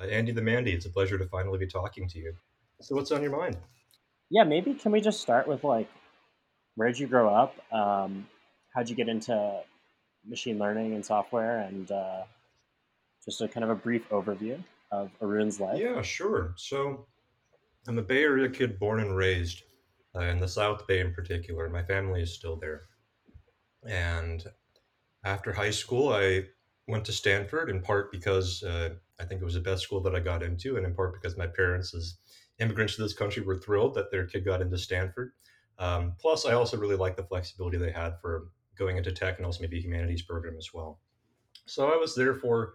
Uh, Andy the Mandy, it's a pleasure to finally be talking to you. So, what's on your mind? Yeah, maybe can we just start with like, where'd you grow up? Um, how'd you get into machine learning and software, and uh, just a kind of a brief overview of Arun's life? Yeah, sure. So, I'm a Bay Area kid born and raised uh, in the South Bay in particular. My family is still there. And after high school, I went to Stanford in part because uh, I think it was the best school that I got into, and in part because my parents, as immigrants to this country, were thrilled that their kid got into Stanford. Um, plus, I also really liked the flexibility they had for going into tech and also maybe a humanities program as well. So I was there for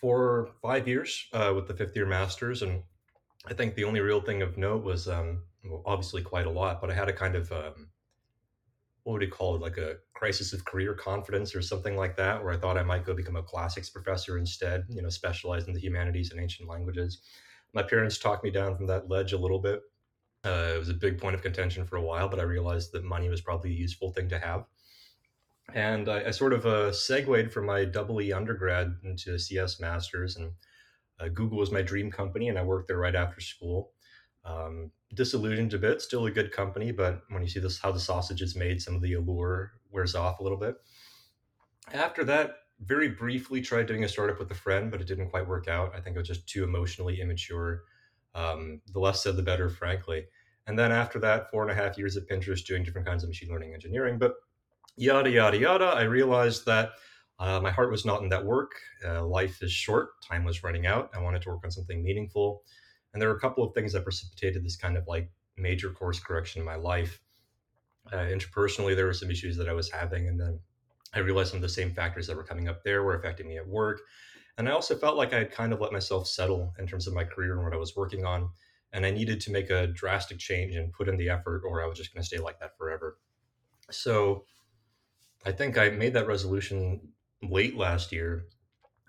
for five years uh, with the fifth year masters, and I think the only real thing of note was um, well, obviously quite a lot, but I had a kind of um, what would you call it, like a crisis of career confidence or something like that, where I thought I might go become a classics professor instead, you know, specialize in the humanities and ancient languages. My parents talked me down from that ledge a little bit. Uh, it was a big point of contention for a while, but I realized that money was probably a useful thing to have. And I, I sort of uh, segued from my double E undergrad into CS masters, and uh, Google was my dream company, and I worked there right after school. Um, disillusioned a bit, still a good company, but when you see this, how the sausage is made, some of the allure wears off a little bit. After that, very briefly tried doing a startup with a friend, but it didn't quite work out. I think it was just too emotionally immature. Um, the less said, the better, frankly. And then after that, four and a half years at Pinterest doing different kinds of machine learning engineering. But yada, yada, yada, I realized that uh, my heart was not in that work. Uh, life is short, time was running out. I wanted to work on something meaningful. And there were a couple of things that precipitated this kind of like major course correction in my life. Uh, interpersonally, there were some issues that I was having, and then I realized some of the same factors that were coming up there were affecting me at work. And I also felt like I had kind of let myself settle in terms of my career and what I was working on. And I needed to make a drastic change and put in the effort, or I was just going to stay like that forever. So I think I made that resolution late last year,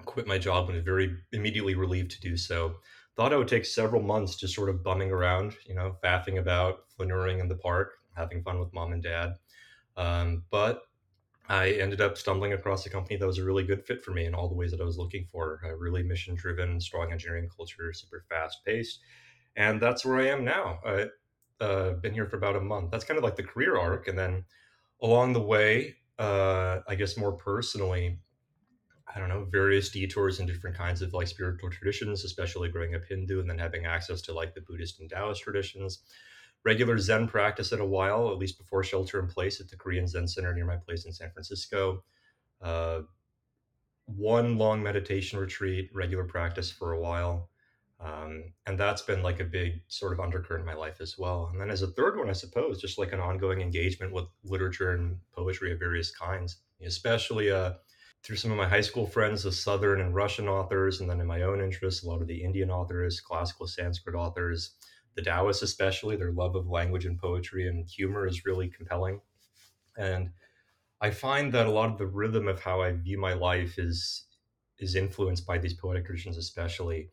quit my job and was very immediately relieved to do so thought it would take several months just sort of bumming around, you know, faffing about, flaneuring in the park, having fun with mom and dad. Um, but I ended up stumbling across a company that was a really good fit for me in all the ways that I was looking for. A really mission driven, strong engineering culture, super fast paced. And that's where I am now. I've uh, been here for about a month. That's kind of like the career arc. And then along the way, uh, I guess more personally, I don't know, various detours in different kinds of like spiritual traditions, especially growing up Hindu and then having access to like the Buddhist and Taoist traditions. Regular Zen practice at a while, at least before shelter in place at the Korean Zen Center near my place in San Francisco. Uh, one long meditation retreat, regular practice for a while. Um, and that's been like a big sort of undercurrent in my life as well. And then as a third one, I suppose, just like an ongoing engagement with literature and poetry of various kinds, especially uh, through some of my high school friends, the Southern and Russian authors, and then in my own interests, a lot of the Indian authors, classical Sanskrit authors, the Taoists especially, their love of language and poetry and humor is really compelling. And I find that a lot of the rhythm of how I view my life is is influenced by these poetic traditions, especially.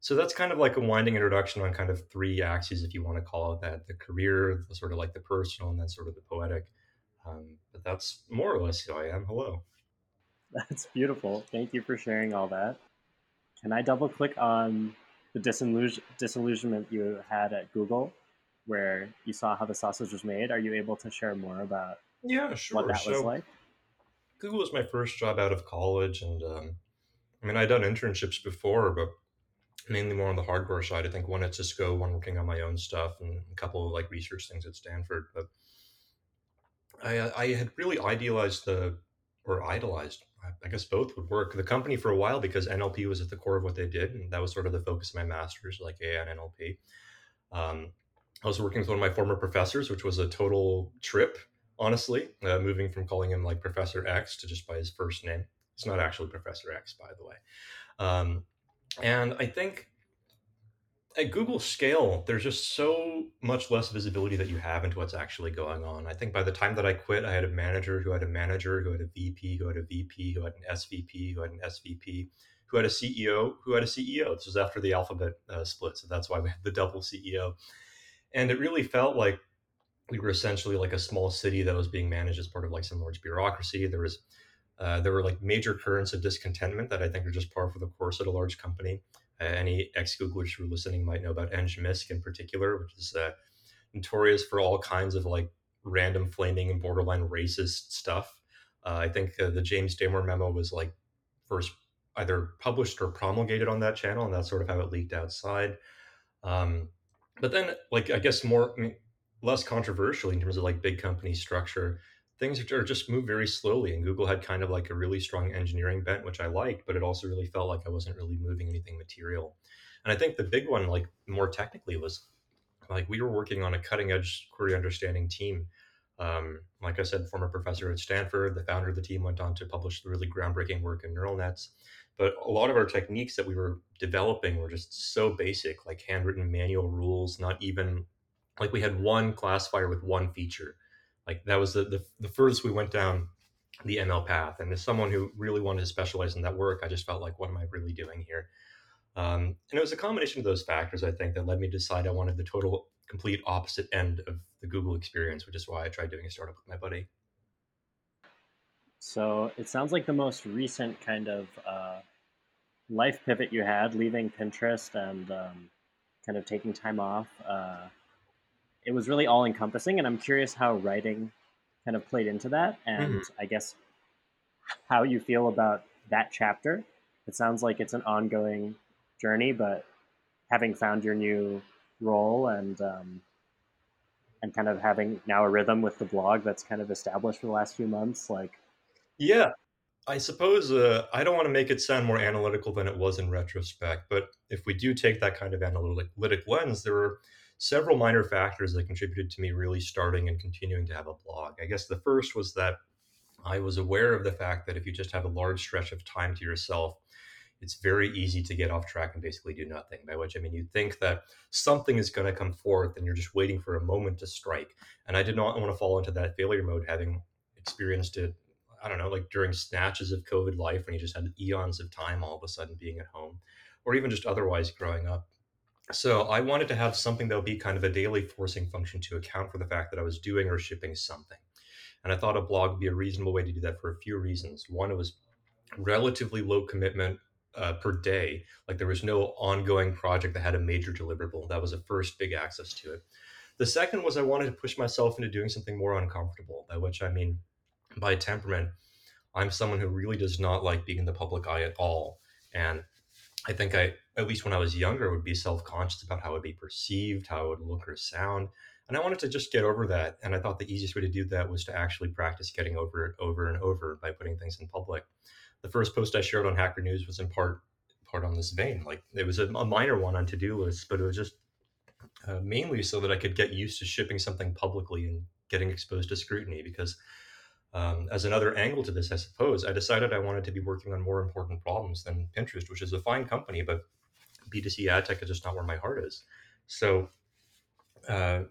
So that's kind of like a winding introduction on kind of three axes, if you want to call it that: the career, the sort of like the personal, and then sort of the poetic. Um, but that's more or less who I am. Hello. That's beautiful. Thank you for sharing all that. Can I double click on the disillusion- disillusionment you had at Google, where you saw how the sausage was made? Are you able to share more about yeah, sure. what that so, was like? Google was my first job out of college, and um, I mean, I'd done internships before, but mainly more on the hardware side. I think one at Cisco, one working on my own stuff, and a couple of like research things at Stanford. But I, I had really idealized the or idolized I guess both would work. The company for a while because NLP was at the core of what they did, and that was sort of the focus of my master's, like AI and NLP. Um, I was working with one of my former professors, which was a total trip, honestly. Uh, moving from calling him like Professor X to just by his first name. It's not actually Professor X, by the way. Um, and I think at Google scale, there's just so much less visibility that you have into what's actually going on. I think by the time that I quit, I had a manager who had a manager who had a VP who had a VP who had an SVP who had an SVP who had a CEO who had a CEO. This was after the alphabet uh, split, so that's why we had the double CEO. And it really felt like we were essentially like a small city that was being managed as part of like some large bureaucracy. There was uh, there were like major currents of discontentment that I think are just par for the course at a large company any ex-Googlers who are listening might know about Ngmisk in particular, which is uh, notorious for all kinds of like random flaming and borderline racist stuff. Uh, I think uh, the James Damore memo was like first either published or promulgated on that channel, and that's sort of how it leaked outside. Um, but then, like I guess more I mean, less controversially in terms of like big company structure, things are just moved very slowly. And Google had kind of like a really strong engineering bent, which I liked, but it also really felt like I wasn't really moving anything material. And I think the big one, like more technically, was like we were working on a cutting edge query understanding team. Um, like I said, former professor at Stanford, the founder of the team went on to publish really groundbreaking work in neural nets. But a lot of our techniques that we were developing were just so basic, like handwritten manual rules, not even like we had one classifier with one feature. Like that was the, the, the furthest we went down the ML path. And as someone who really wanted to specialize in that work, I just felt like, what am I really doing here? Um, and it was a combination of those factors, I think, that led me to decide I wanted the total, complete opposite end of the Google experience, which is why I tried doing a startup with my buddy. So it sounds like the most recent kind of uh, life pivot you had, leaving Pinterest and um, kind of taking time off. Uh, it was really all encompassing, and I'm curious how writing kind of played into that, and mm-hmm. I guess how you feel about that chapter. It sounds like it's an ongoing journey, but having found your new role and um, and kind of having now a rhythm with the blog that's kind of established for the last few months, like yeah, I suppose uh, I don't want to make it sound more analytical than it was in retrospect, but if we do take that kind of analytic lens, there are several minor factors that contributed to me really starting and continuing to have a blog. I guess the first was that I was aware of the fact that if you just have a large stretch of time to yourself, it's very easy to get off track and basically do nothing. By which I mean you think that something is going to come forth and you're just waiting for a moment to strike. And I did not want to fall into that failure mode, having experienced it. I don't know, like during snatches of COVID life when you just had eons of time all of a sudden being at home, or even just otherwise growing up. So I wanted to have something that would be kind of a daily forcing function to account for the fact that I was doing or shipping something. And I thought a blog would be a reasonable way to do that for a few reasons. One, it was relatively low commitment uh, per day. Like there was no ongoing project that had a major deliverable. That was a first big access to it. The second was I wanted to push myself into doing something more uncomfortable, by which I mean, by temperament, I'm someone who really does not like being in the public eye at all. And I think I, at least when I was younger, would be self conscious about how it would be perceived, how it would look or sound. And I wanted to just get over that. And I thought the easiest way to do that was to actually practice getting over it over and over by putting things in public the first post I shared on Hacker News was in part part on this vein. Like it was a, a minor one on to do lists, but it was just uh, mainly so that I could get used to shipping something publicly and getting exposed to scrutiny. Because um, as another angle to this, I suppose I decided I wanted to be working on more important problems than Pinterest, which is a fine company, but B2C ad tech is just not where my heart is. So, uh,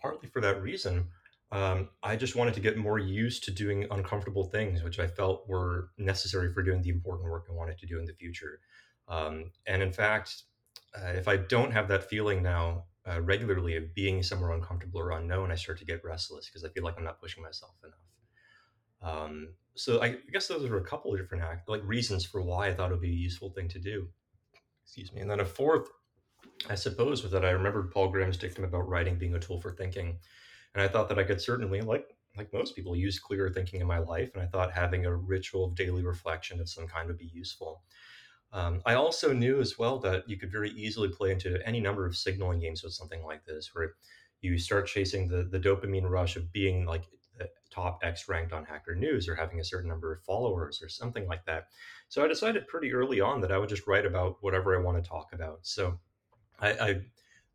partly for that reason, um, I just wanted to get more used to doing uncomfortable things, which I felt were necessary for doing the important work I wanted to do in the future. Um, and in fact, uh, if I don't have that feeling now uh, regularly of being somewhere uncomfortable or unknown, I start to get restless because I feel like I'm not pushing myself enough. Um, so I guess those are a couple of different act, like reasons for why I thought it would be a useful thing to do. Excuse me. And then a fourth, I suppose, was that I remembered Paul Graham's dictum about writing being a tool for thinking. And I thought that I could certainly, like like most people, use clearer thinking in my life. And I thought having a ritual of daily reflection of some kind would be useful. Um, I also knew as well that you could very easily play into any number of signaling games with something like this, where you start chasing the the dopamine rush of being like top X ranked on Hacker News or having a certain number of followers or something like that. So I decided pretty early on that I would just write about whatever I want to talk about. So I, I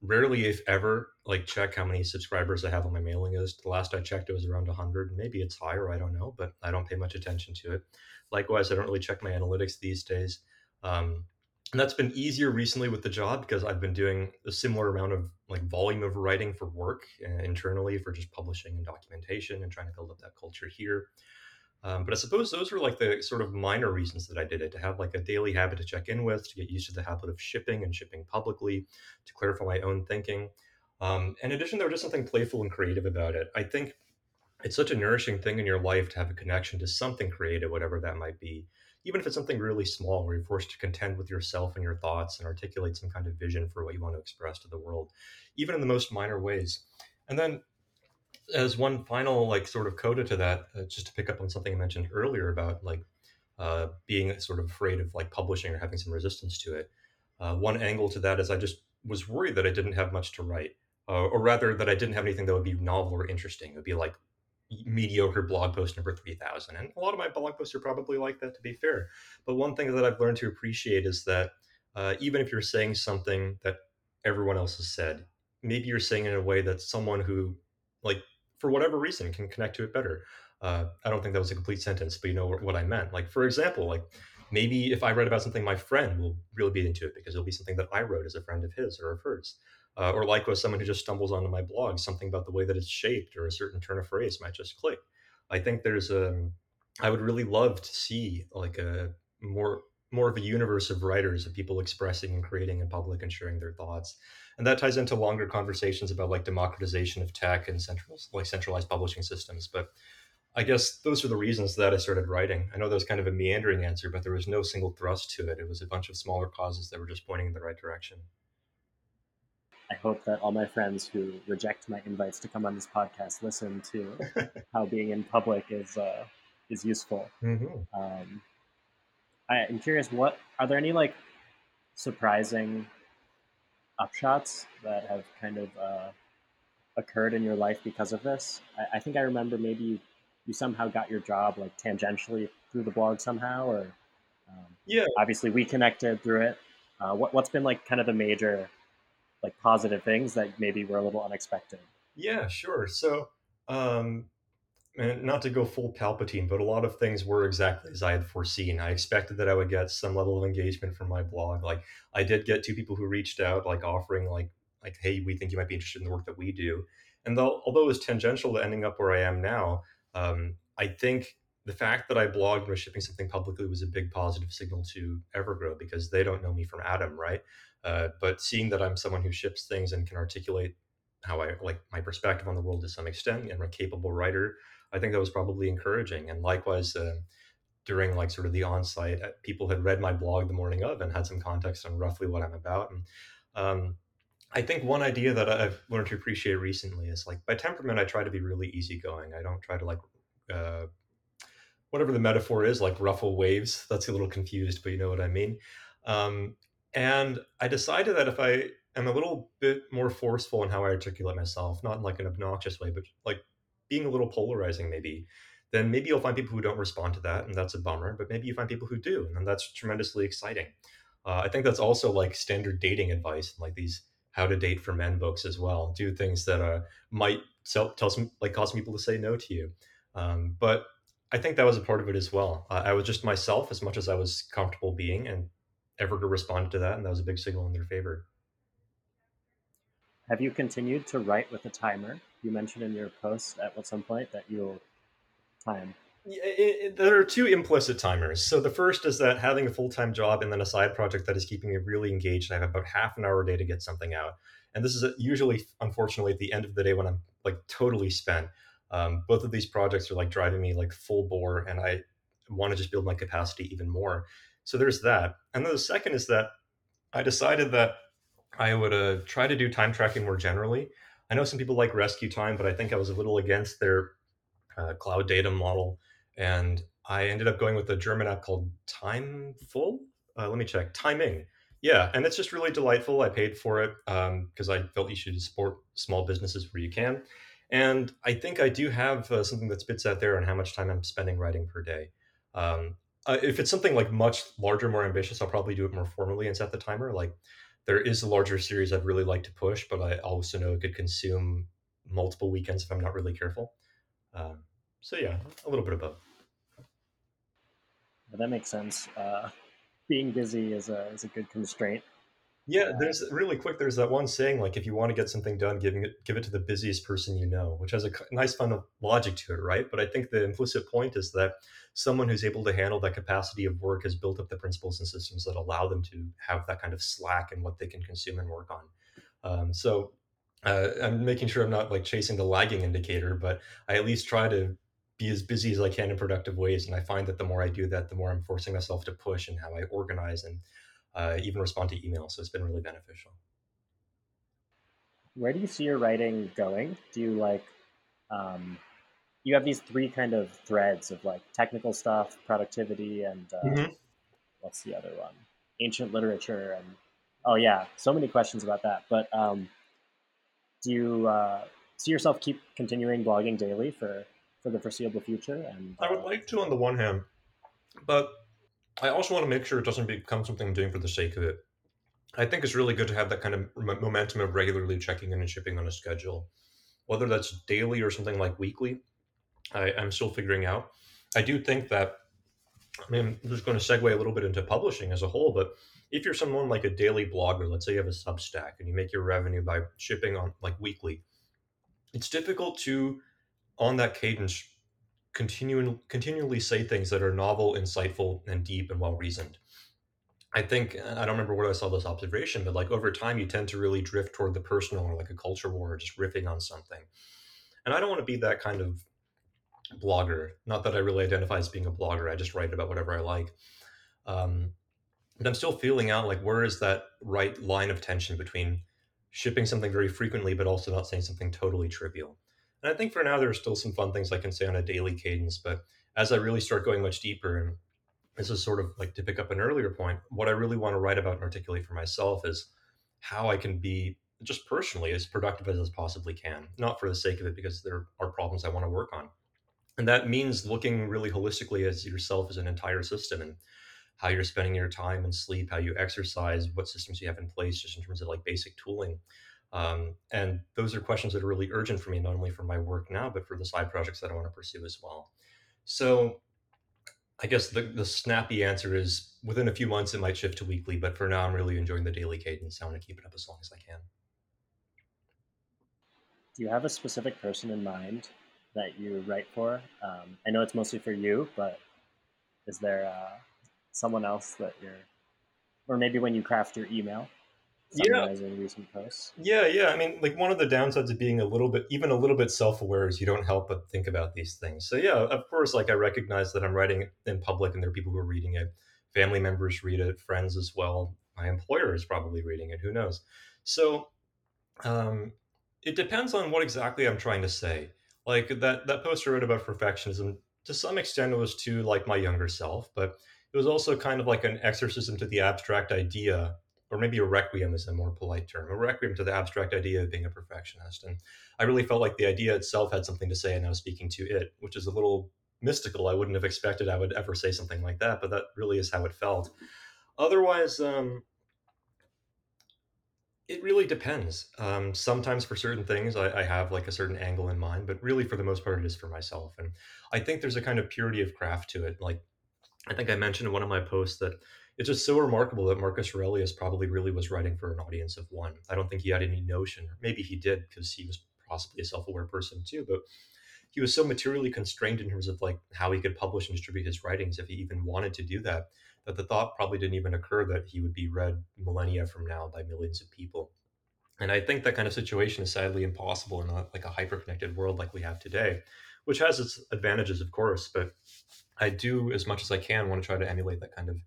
rarely, if ever, like check how many subscribers I have on my mailing list. The last I checked, it was around 100. Maybe it's higher, I don't know, but I don't pay much attention to it. Likewise, I don't really check my analytics these days. Um, and that's been easier recently with the job because I've been doing a similar amount of like volume of writing for work uh, internally for just publishing and documentation and trying to build up that culture here. Um, but I suppose those were like the sort of minor reasons that I did it to have like a daily habit to check in with, to get used to the habit of shipping and shipping publicly, to clarify my own thinking. Um, in addition, there was just something playful and creative about it. I think it's such a nourishing thing in your life to have a connection to something creative, whatever that might be. Even if it's something really small where you're forced to contend with yourself and your thoughts and articulate some kind of vision for what you want to express to the world, even in the most minor ways. And then as one final like sort of coda to that, uh, just to pick up on something I mentioned earlier about like uh, being sort of afraid of like publishing or having some resistance to it. Uh, one angle to that is I just was worried that I didn't have much to write, uh, or rather that I didn't have anything that would be novel or interesting. It would be like mediocre blog post number 3000 and a lot of my blog posts are probably like that to be fair. But one thing that i've learned to appreciate is that uh, even if you're saying something that everyone else has said maybe you're saying it in a way that someone who like for whatever reason can connect to it better. Uh, i don't think that was a complete sentence but you know what i meant. Like for example like maybe if i write about something my friend will really be into it because it'll be something that i wrote as a friend of his or of hers uh, or likewise someone who just stumbles onto my blog something about the way that it's shaped or a certain turn of phrase might just click. I think there's a um, would really love to see like a more more of a universe of writers of people expressing and creating in public and sharing their thoughts. And that ties into longer conversations about like democratization of tech and central like centralized publishing systems. But i guess those are the reasons that i started writing. I know that was kind of a meandering answer but there was no single thrust to it. It was a bunch of smaller causes that were just pointing in the right direction. I hope that all my friends who reject my invites to come on this podcast listen to how being in public is uh, is useful. Mm-hmm. Um, I, am curious, what are there any like surprising upshots that have kind of uh, occurred in your life because of this? I, I, think I remember maybe you, you somehow got your job like tangentially through the blog somehow, or um, yeah, obviously we connected through it. Uh, what, what's been like kind of the major like positive things that maybe were a little unexpected? Yeah, sure. So, um, not to go full Palpatine, but a lot of things were exactly as I had foreseen. I expected that I would get some level of engagement from my blog. Like I did get two people who reached out, like offering, like, like, hey, we think you might be interested in the work that we do. And though, although it was tangential to ending up where I am now, um, I think the fact that I blogged and was shipping something publicly was a big positive signal to Evergrow because they don't know me from Adam, right? Uh, but seeing that I'm someone who ships things and can articulate how I like my perspective on the world to some extent and a capable writer, I think that was probably encouraging. And likewise, uh, during like sort of the on-site, uh, people had read my blog the morning of and had some context on roughly what I'm about. And um, I think one idea that I've learned to appreciate recently is like by temperament, I try to be really easygoing. I don't try to like uh, whatever the metaphor is, like ruffle waves. That's a little confused, but you know what I mean. Um, and I decided that if I am a little bit more forceful in how I articulate myself, not in like an obnoxious way, but like being a little polarizing maybe, then maybe you'll find people who don't respond to that, and that's a bummer. But maybe you find people who do, and then that's tremendously exciting. Uh, I think that's also like standard dating advice, like these how to date for men books as well. Do things that uh, might tell, tell some like cause people to say no to you. Um, but I think that was a part of it as well. Uh, I was just myself as much as I was comfortable being, and Evergrow responded to that, and that was a big signal in their favor. Have you continued to write with a timer? You mentioned in your post at some point that you'll time. It, it, there are two implicit timers. So the first is that having a full time job and then a side project that is keeping me really engaged. I have about half an hour a day to get something out, and this is usually, unfortunately, at the end of the day when I'm like totally spent. Um, both of these projects are like driving me like full bore, and I want to just build my capacity even more. So there's that. And then the second is that I decided that I would uh, try to do time tracking more generally. I know some people like RescueTime, but I think I was a little against their uh, cloud data model. And I ended up going with a German app called Timeful. Uh, let me check. Timing. Yeah, and it's just really delightful. I paid for it because um, I felt you should support small businesses where you can. And I think I do have uh, something that spits out there on how much time I'm spending writing per day. Um, uh, if it's something like much larger, more ambitious, I'll probably do it more formally and set the timer. Like there is a larger series I'd really like to push, but I also know it could consume multiple weekends if I'm not really careful. Um, so yeah, a little bit of both. that makes sense. Uh, being busy is a is a good constraint. Yeah, there's really quick. There's that one saying like, if you want to get something done, giving it give it to the busiest person you know, which has a nice fun logic to it, right? But I think the implicit point is that someone who's able to handle that capacity of work has built up the principles and systems that allow them to have that kind of slack in what they can consume and work on. Um, so uh, I'm making sure I'm not like chasing the lagging indicator, but I at least try to be as busy as I can in productive ways. And I find that the more I do that, the more I'm forcing myself to push and how I organize and uh, even respond to emails. So it's been really beneficial. Where do you see your writing going? Do you like, um, you have these three kind of threads of like technical stuff, productivity, and uh, mm-hmm. what's the other one? Ancient literature and oh yeah, so many questions about that. But um, do you uh, see yourself keep continuing blogging daily for for the foreseeable future? And uh, I would like to, on the one hand, but I also want to make sure it doesn't become something I'm doing for the sake of it. I think it's really good to have that kind of momentum of regularly checking in and shipping on a schedule, whether that's daily or something like weekly. I, I'm still figuring out. I do think that. I mean, I'm just going to segue a little bit into publishing as a whole, but if you're someone like a daily blogger, let's say you have a Substack and you make your revenue by shipping on like weekly, it's difficult to on that cadence continuing continually say things that are novel, insightful, and deep and well reasoned. I think I don't remember where I saw this observation, but like over time, you tend to really drift toward the personal or like a culture war, or just riffing on something. And I don't want to be that kind of blogger. Not that I really identify as being a blogger. I just write about whatever I like. Um, but I'm still feeling out like where is that right line of tension between shipping something very frequently, but also not saying something totally trivial. And I think for now, there are still some fun things I can say on a daily cadence. But as I really start going much deeper, and this is sort of like to pick up an earlier point, what I really want to write about and articulate for myself is how I can be just personally as productive as I possibly can, not for the sake of it, because there are problems I want to work on. And that means looking really holistically as yourself as an entire system and how you're spending your time and sleep, how you exercise, what systems you have in place, just in terms of like basic tooling. Um, and those are questions that are really urgent for me, not only for my work now, but for the side projects that I want to pursue as well. So I guess the, the snappy answer is within a few months, it might shift to weekly, but for now, I'm really enjoying the daily cadence. I want to keep it up as long as I can. Do you have a specific person in mind that you write for? Um, I know it's mostly for you, but is there uh, someone else that you're, or maybe when you craft your email, summarizing yeah. recent posts. Yeah, yeah. I mean, like one of the downsides of being a little bit, even a little bit self-aware, is you don't help but think about these things. So yeah, of course, like I recognize that I'm writing in public, and there are people who are reading it. Family members read it, friends as well. My employer is probably reading it. Who knows? So, um, it depends on what exactly I'm trying to say. Like that that post I wrote about perfectionism, to some extent, it was to like my younger self, but it was also kind of like an exorcism to the abstract idea, or maybe a requiem is a more polite term, a requiem to the abstract idea of being a perfectionist. And I really felt like the idea itself had something to say, and I was speaking to it, which is a little mystical. I wouldn't have expected I would ever say something like that, but that really is how it felt. Otherwise, um, it really depends. Um, sometimes for certain things, I, I, have like a certain angle in mind, but really for the most part, it is for myself. And I think there's a kind of purity of craft to it. Like I think I mentioned in one of my posts that it's just so remarkable that Marcus Aurelius probably really was writing for an audience of one. I don't think he had any notion, maybe he did because he was possibly a self-aware person too, but he was so materially constrained in terms of like how he could publish and distribute his writings if he even wanted to do that that the thought probably didn't even occur that he would be read millennia from now by millions of people and i think that kind of situation is sadly impossible in a, like a hyper-connected world like we have today which has its advantages of course but I do as much as I can want to try to emulate that kind of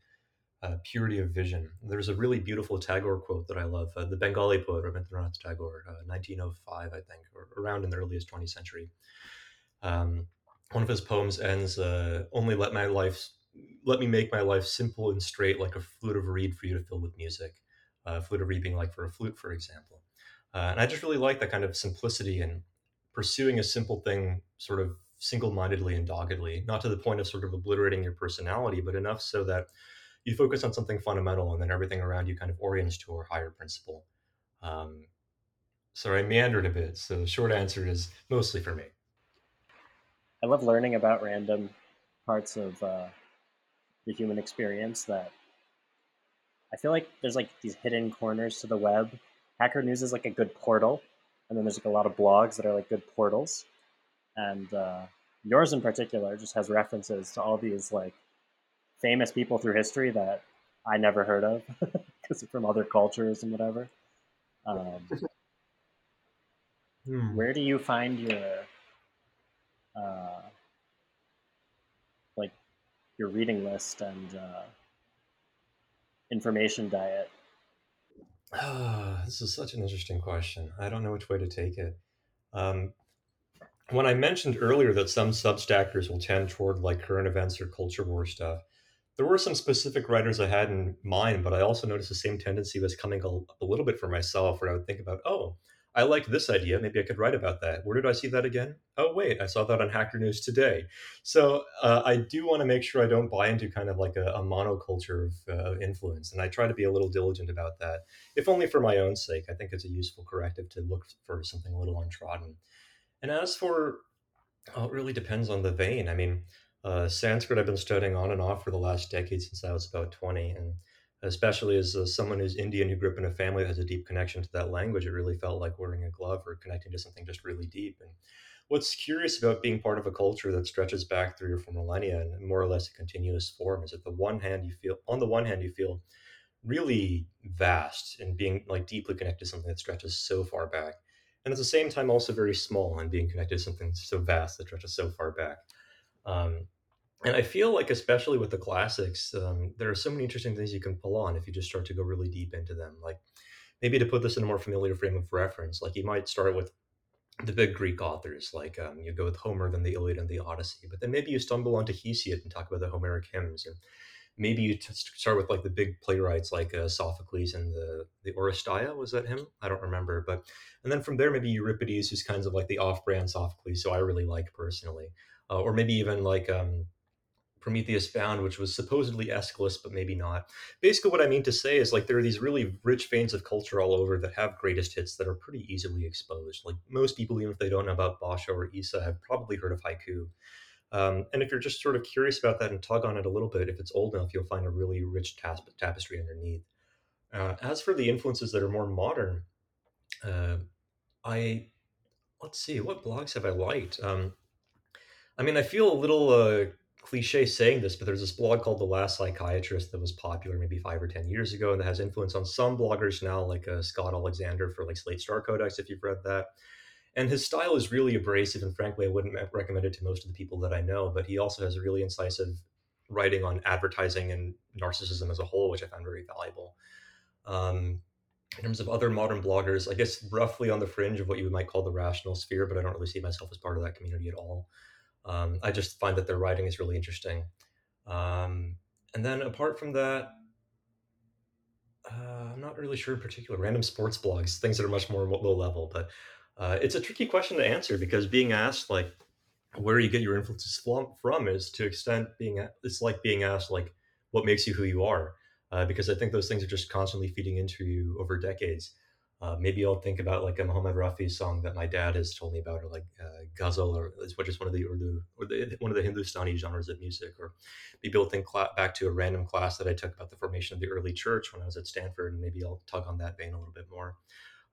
uh, purity of vision. There's a really beautiful Tagore quote that I love. Uh, the Bengali poet Rabindranath Tagore, uh, 1905, I think, or around in the earliest 20th century. Um, one of his poems ends, uh, "Only let my life, let me make my life simple and straight, like a flute of reed for you to fill with music." Uh, flute of reed being like for a flute, for example. Uh, and I just really like that kind of simplicity and pursuing a simple thing, sort of single-mindedly and doggedly, not to the point of sort of obliterating your personality, but enough so that you focus on something fundamental and then everything around you kind of orients to a higher principle. Um, so I meandered a bit. So the short answer is mostly for me. I love learning about random parts of uh, the human experience that I feel like there's like these hidden corners to the web. Hacker News is like a good portal, and then there's like a lot of blogs that are like good portals and uh, yours in particular just has references to all these like famous people through history that I never heard of because from other cultures and whatever. Um, hmm. Where do you find your uh, your reading list and uh, information diet? Ah, this is such an interesting question. I don't know which way to take it. Um, when I mentioned earlier that some Substackers will tend toward like current events or culture war stuff, there were some specific writers I had in mind, but I also noticed the same tendency was coming a, a little bit for myself, where I would think about, oh, I like this idea. Maybe I could write about that. Where did I see that again? Oh, wait, I saw that on Hacker News today. So uh, I do want to make sure I don't buy into kind of like a, a monoculture of uh, influence. And I try to be a little diligent about that, if only for my own sake. I think it's a useful corrective to look for something a little untrodden. And as for, oh, it really depends on the vein. I mean, uh, Sanskrit I've been studying on and off for the last decade since I was about 20. And especially as uh, someone who's Indian who grew up in a family that has a deep connection to that language, it really felt like wearing a glove or connecting to something just really deep. And what's curious about being part of a culture that stretches back three or four millennia and more or less a continuous form is that the one hand you feel on the one hand you feel really vast and being like deeply connected to something that stretches so far back and at the same time also very small and being connected to something so vast that stretches so far back um, and I feel like, especially with the classics, um, there are so many interesting things you can pull on if you just start to go really deep into them. Like maybe to put this in a more familiar frame of reference, like you might start with the big Greek authors, like um, you go with Homer, then the Iliad and the Odyssey, but then maybe you stumble onto Hesiod and talk about the Homeric hymns, or maybe you t- start with like the big playwrights like uh, Sophocles and the the Oresteia. Was that him? I don't remember, but and then from there maybe Euripides, who's kind of like the off-brand Sophocles, so I really like personally, uh, or maybe even like um, Prometheus Bound, which was supposedly Aeschylus, but maybe not. Basically, what I mean to say is like there are these really rich veins of culture all over that have greatest hits that are pretty easily exposed. Like most people, even if they don't know about Basho or Issa, have probably heard of haiku. Um, and if you're just sort of curious about that and tug on it a little bit, if it's old enough, you'll find a really rich tapestry underneath. Uh, as for the influences that are more modern, uh, I let's see, what blogs have I liked? Um, I mean, I feel a little uh, cliche saying this, but there's this blog called The Last Psychiatrist that was popular maybe five or 10 years ago and that has influence on some bloggers now, like uh, Scott Alexander for like Slate Star Codex, if you've read that. And his style is really abrasive, and frankly, I wouldn't recommend it to most of the people that I know. But he also has really incisive writing on advertising and narcissism as a whole, which I found very valuable. Um, in terms of other modern bloggers, I guess roughly on the fringe of what you might call the rational sphere, but I don't really see myself as part of that community at all. Um, I just find that their writing is really interesting. Um, and then apart from that, uh, I'm not really sure in particular. Random sports blogs, things that are much more low level, but uh, it's a tricky question to answer because being asked like where you get your influences from is to extent being it's like being asked like what makes you who you are uh, because I think those things are just constantly feeding into you over decades. Uh, maybe I'll think about like a Mohammed Rafi song that my dad has told me about, or like uh, ghazal, or which is one of the Urdu or the, one of the Hindustani genres of music. Or maybe I'll think cl- back to a random class that I took about the formation of the early church when I was at Stanford, and maybe I'll tug on that vein a little bit more.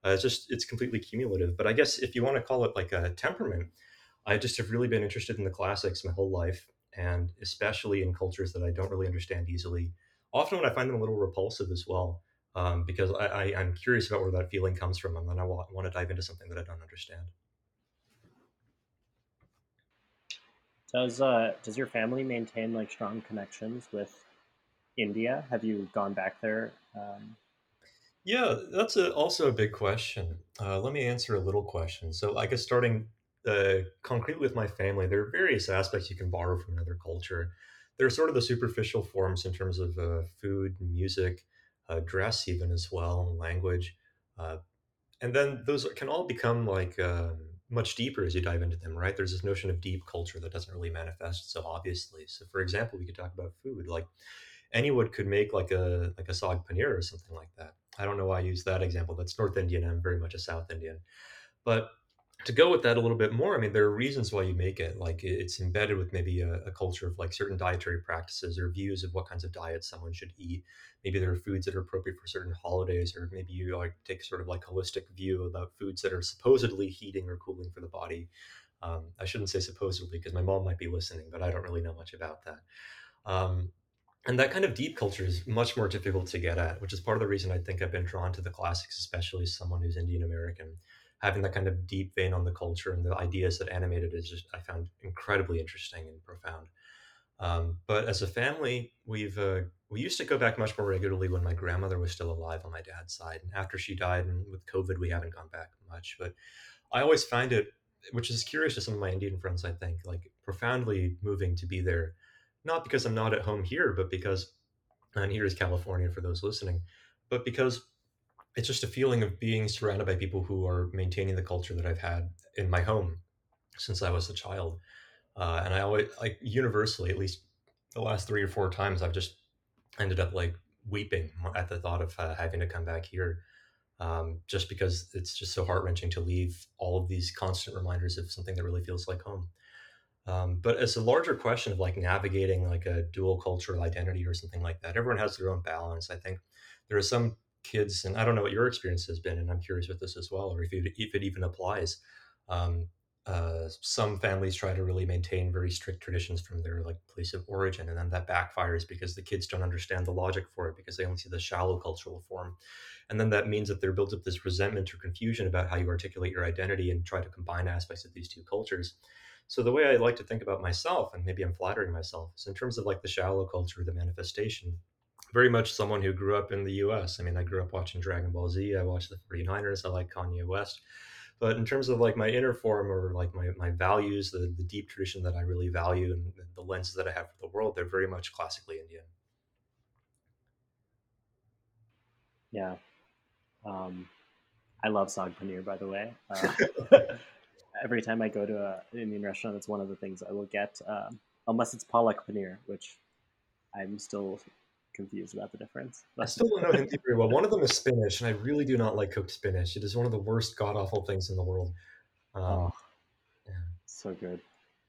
Uh, it's just it's completely cumulative. But I guess if you want to call it like a temperament, I just have really been interested in the classics my whole life, and especially in cultures that I don't really understand easily. Often when I find them a little repulsive as well um, because I, I, am curious about where that feeling comes from, and then I want, want to dive into something that I don't understand. Does uh, does your family maintain like strong connections with India? Have you gone back there? Um... Yeah, that's a, also a big question. Uh, let me answer a little question. So, I guess starting uh, concretely with my family, there are various aspects you can borrow from another culture. There are sort of the superficial forms in terms of uh, food, music, uh, dress even as well, and language, uh, and then those can all become like um, much deeper as you dive into them. Right? There's this notion of deep culture that doesn't really manifest so obviously. So, for example, we could talk about food. Like anyone could make like a like a saag paneer or something like that. I don't know why I use that example. That's North Indian. I'm very much a South Indian, but to go with that a little bit more, I mean, there are reasons why you make it. Like it's embedded with maybe a, a, culture of like certain dietary practices or views of what kinds of diets someone should eat. Maybe there are foods that are appropriate for certain holidays, or maybe you like take sort of like holistic view about foods that are supposedly heating or cooling for the body. Um, I shouldn't say supposedly because my mom might be listening, but I don't really know much about that. Um, and that kind of deep culture is much more difficult to get at, which is part of the reason I think I've been drawn to the classics, especially someone who's Indian American having that kind of deep vein on the culture and the ideas that animated is just I found incredibly interesting and profound. Um, but as a family, we've uh, we used to go back much more regularly when my grandmother was still alive on my dad's side, and after she died, and with COVID, we haven't gone back much. But I always find it, which is curious to some of my Indian friends, I think, like profoundly moving to be there, not because I'm not at home here, but because, and here is California for those listening, but because it's just a feeling of being surrounded by people who are maintaining the culture that I've had in my home since I was a child. Uh, and I always like universally, at least the last three or four times, I've just ended up like weeping at the thought of uh, having to come back here, um, just because it's just so heart wrenching to leave all of these constant reminders of something that really feels like home. Um, but as a larger question of like navigating like a dual cultural identity or something like that, everyone has their own balance. I think there are some kids, and I don't know what your experience has been, and I'm curious with this as well, or if it, if it even applies. Um, uh, some families try to really maintain very strict traditions from their like place of origin, and then that backfires because the kids don't understand the logic for it because they only see the shallow cultural form, and then that means that there builds up this resentment or confusion about how you articulate your identity and try to combine aspects of these two cultures. So the way I like to think about myself, and maybe I'm flattering myself, is in terms of like the shallow culture, the manifestation. Very much someone who grew up in the U.S. I mean, I grew up watching Dragon Ball Z. I watched the 49ers. I like Kanye West but in terms of like my inner form or like my, my values the, the deep tradition that i really value and the lenses that i have for the world they're very much classically indian yeah um, i love saag paneer by the way uh, every time i go to a, an indian restaurant it's one of the things i will get um, unless it's palak paneer which i'm still confused about the difference. I still don't know Hindi very well. One of them is spinach, and I really do not like cooked spinach. It is one of the worst god awful things in the world. Um, oh, yeah. so good.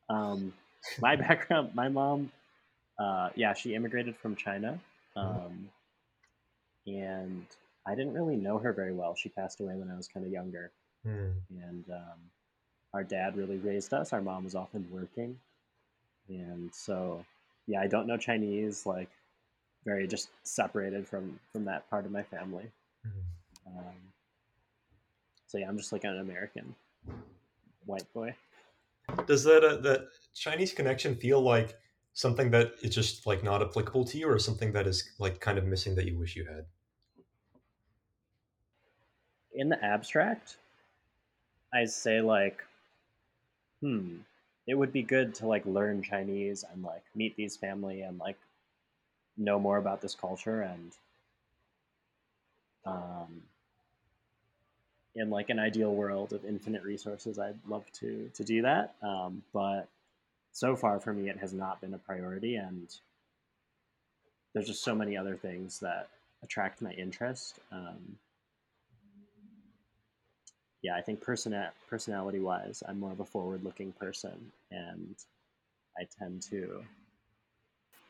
Um, my background, my mom, uh, yeah, she immigrated from China, mm-hmm. um, and I didn't really know her very well. She passed away when I was kind of younger, mm. and um, our dad really raised us. Our mom was often working, and so yeah, I don't know Chinese like very just separated from from that part of my family. Mm-hmm. Um, so yeah, I'm just like an American white boy. Does that uh, that Chinese connection feel like something that is just like not applicable to you, or something that is like kind of missing that you wish you had? In the abstract, I say like, hmm, it would be good to like learn Chinese and like meet these family and like know more about this culture and um, in like an ideal world of infinite resources i'd love to to do that. Um, but so far for me it has not been a priority and there's just so many other things that attract my interest. Um, yeah i think person personality wise i'm more of a forward looking person and i tend to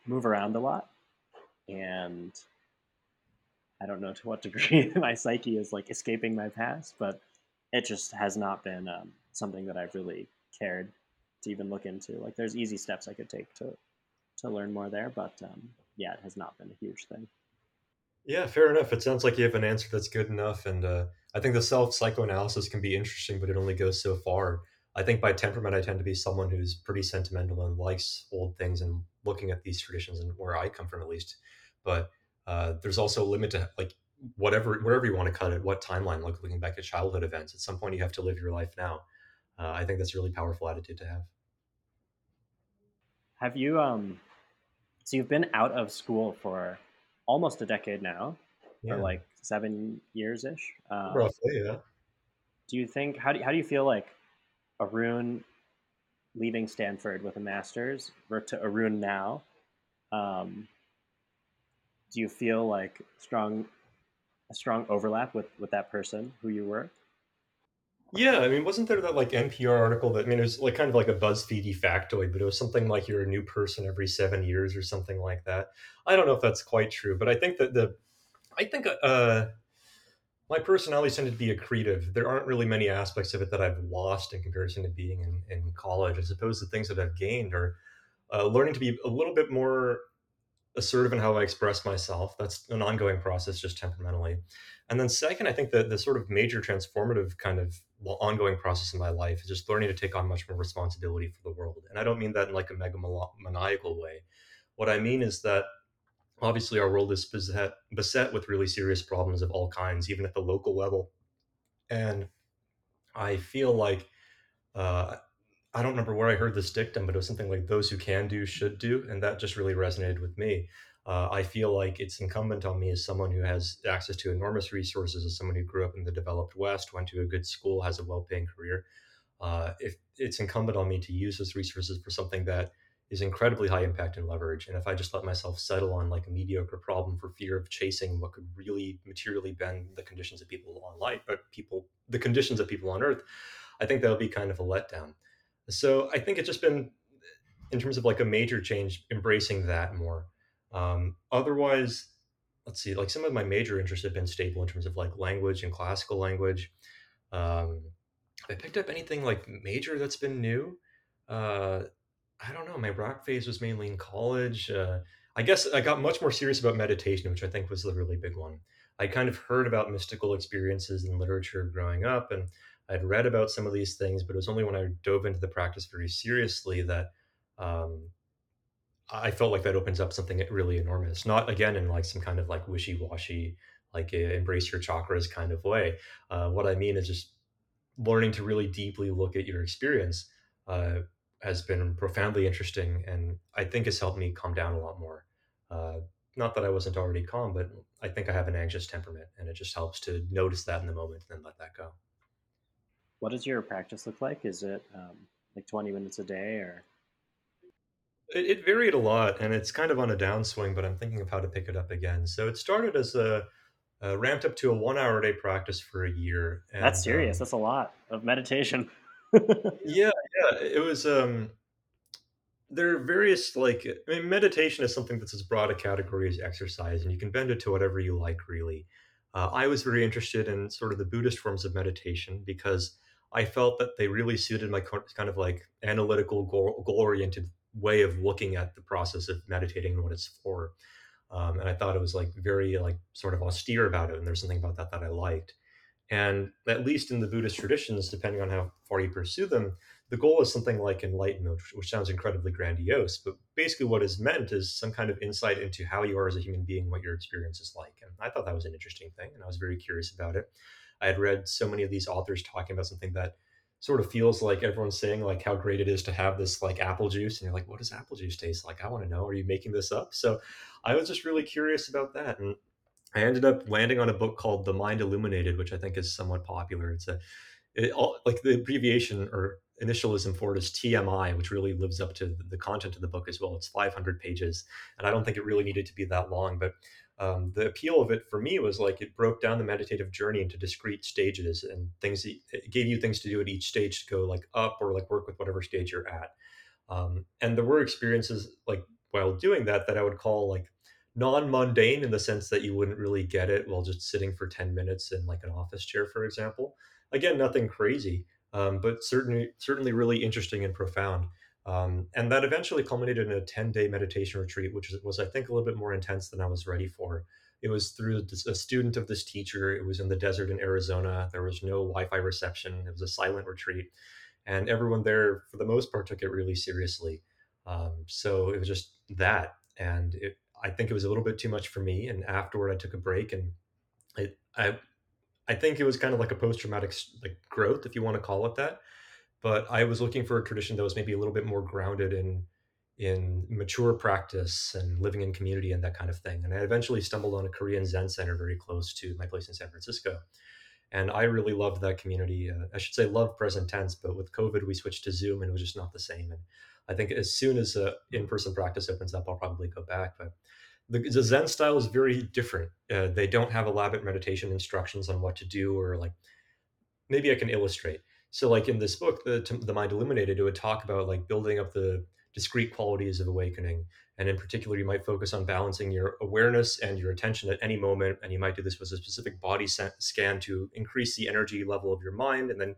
move around a lot and I don't know to what degree my psyche is like escaping my past, but it just has not been um, something that I've really cared to even look into. Like, there's easy steps I could take to to learn more there, but um, yeah, it has not been a huge thing. Yeah, fair enough. It sounds like you have an answer that's good enough, and uh, I think the self psychoanalysis can be interesting, but it only goes so far. I think by temperament, I tend to be someone who's pretty sentimental and likes old things and looking at these traditions and where I come from, at least. But uh, there's also a limit to like whatever wherever you want to cut it, what timeline. Like looking back at childhood events, at some point you have to live your life now. Uh, I think that's a really powerful attitude to have. Have you um? So you've been out of school for almost a decade now, yeah. or like seven years ish. Um, Roughly, yeah. Do you think how do how do you feel like Arun leaving Stanford with a master's or to Arun now? Um, do you feel like strong a strong overlap with with that person who you were? Yeah, I mean, wasn't there that like NPR article that I mean it was like kind of like a BuzzFeedy factoid, but it was something like you're a new person every seven years or something like that. I don't know if that's quite true, but I think that the I think uh my personality tended to be accretive. There aren't really many aspects of it that I've lost in comparison to being in, in college. I suppose the things that I've gained are uh, learning to be a little bit more assertive in how I express myself. That's an ongoing process, just temperamentally. And then second, I think that the sort of major transformative kind of ongoing process in my life is just learning to take on much more responsibility for the world. And I don't mean that in like a megamaniacal way. What I mean is that obviously our world is beset, beset with really serious problems of all kinds, even at the local level. And I feel like uh, I don't remember where I heard this dictum, but it was something like "those who can do should do," and that just really resonated with me. Uh, I feel like it's incumbent on me as someone who has access to enormous resources, as someone who grew up in the developed West, went to a good school, has a well-paying career. Uh, if it's incumbent on me to use those resources for something that is incredibly high impact and leverage. And if I just let myself settle on like a mediocre problem for fear of chasing what could really materially bend the conditions of people on life, but people, the conditions of people on Earth, I think that'll be kind of a letdown. So I think it's just been, in terms of like a major change, embracing that more. Um, otherwise, let's see, like some of my major interests have been stable in terms of like language and classical language. Um, have I picked up anything like major that's been new? Uh, I don't know. My rock phase was mainly in college. Uh, I guess I got much more serious about meditation, which I think was the really big one. I kind of heard about mystical experiences in literature growing up, and I'd read about some of these things, but it was only when I dove into the practice very seriously that um, I felt like that opens up something really enormous. Not again in like some kind of like wishy washy, like embrace your chakras kind of way. Uh, what I mean is just learning to really deeply look at your experience. Uh, has been profoundly interesting and I think has helped me calm down a lot more. Uh, not that I wasn't already calm, but I think I have an anxious temperament and it just helps to notice that in the moment and then let that go. What does your practice look like? Is it um, like 20 minutes a day or? It, it, varied a lot and it's kind of on a downswing, but I'm thinking of how to pick it up again. So it started as a, a ramped up to a one hour a day practice for a year. And, That's serious. Um, That's a lot of meditation. yeah, yeah. It was um there are various like I mean meditation is something that's as broad a category as exercise and you can bend it to whatever you like really. Uh, I was very interested in sort of the Buddhist forms of meditation because I felt that they really suited my kind of like analytical goal oriented way of looking at the process of meditating and what it's for. Um, and I thought it was like very like sort of austere about it. And there's something about that that I liked. And at least in the Buddhist traditions, depending on how far you pursue them, the goal is something like enlightenment, which, which, sounds incredibly grandiose. But basically, what is meant is some kind of insight into how you are as a human being, what your experience is like. And I thought that was an interesting thing, and I was very curious about it. I had read so many of these authors talking about something that sort of feels like everyone's saying like how great it is to have this like apple juice and you're like what does apple juice taste like i want to know are you making this up so i was just really curious about that and I ended up landing on a book called The Mind Illuminated, which I think is somewhat popular. It's a it, all, like the abbreviation or initialism for it is TMI, which really lives up to the content of the book as well. It's 500 pages, and I don't think it really needed to be that long. But um, the appeal of it for me was like it broke down the meditative journey into discrete stages and things. It gave you things to do at each stage to go like up or like work with whatever stage you're at. Um, and there were experiences like while doing that that I would call like non-mundane in the sense that you wouldn't really get it while just sitting for 10 minutes in like an office chair for example again nothing crazy um, but certainly certainly really interesting and profound um, and that eventually culminated in a 10-day meditation retreat which was i think a little bit more intense than i was ready for. It was through a student of this teacher. It was in the desert in arizona. There was no wi-fi reception. It was a silent retreat. And everyone there for the most part took it really seriously. Um, so it was just that. And it, I think it was a little bit too much for me. And afterward, I took a break, and it, I, I think it was kind of like a post traumatic like growth, if you want to call it that. But I was looking for a tradition that was maybe a little bit more grounded in in mature practice and living in community and that kind of thing. And I eventually stumbled on a Korean Zen center very close to my place in San Francisco. And I really loved that community. Uh, I should say love present tense, but with COVID, we switched to Zoom and it was just not the same. And I think as soon as uh, in-person practice opens up, I'll probably go back. But the, the Zen style is very different. Uh, they don't have elaborate meditation instructions on what to do, or like maybe I can illustrate. So, like in this book, the the Mind Illuminated, it would talk about like building up the discrete qualities of awakening, and in particular, you might focus on balancing your awareness and your attention at any moment, and you might do this with a specific body scan to increase the energy level of your mind, and then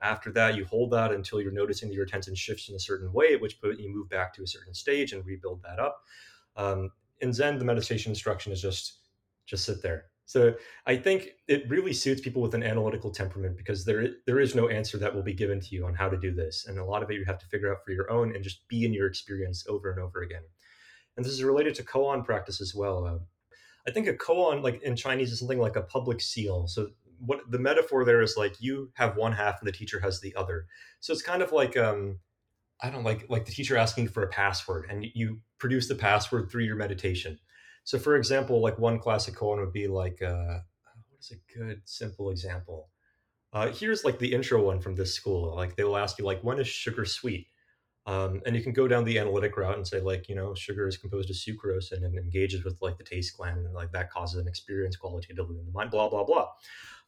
after that, you hold that until you're noticing that your attention shifts in a certain way, at which point you move back to a certain stage and rebuild that up. Um, in Zen, the meditation instruction is just just sit there So I think it really suits people with an analytical temperament because there there is no answer that will be given to you on how to do this, and a lot of it you have to figure out for your own and just be in your experience over and over again. And this is related to koan practice as well. Uh, I think a koan, like in Chinese, is something like a public seal. So what the metaphor there is like you have one half and the teacher has the other. So it's kind of like um, I don't like like the teacher asking for a password and you produce the password through your meditation. So for example, like one classic koan would be like uh, what is a good simple example? Uh, here's like the intro one from this school. Like they will ask you like when is sugar sweet? Um, and you can go down the analytic route and say like you know sugar is composed of sucrose and, and engages with like the taste gland and like that causes an experience qualitatively in the mind blah blah blah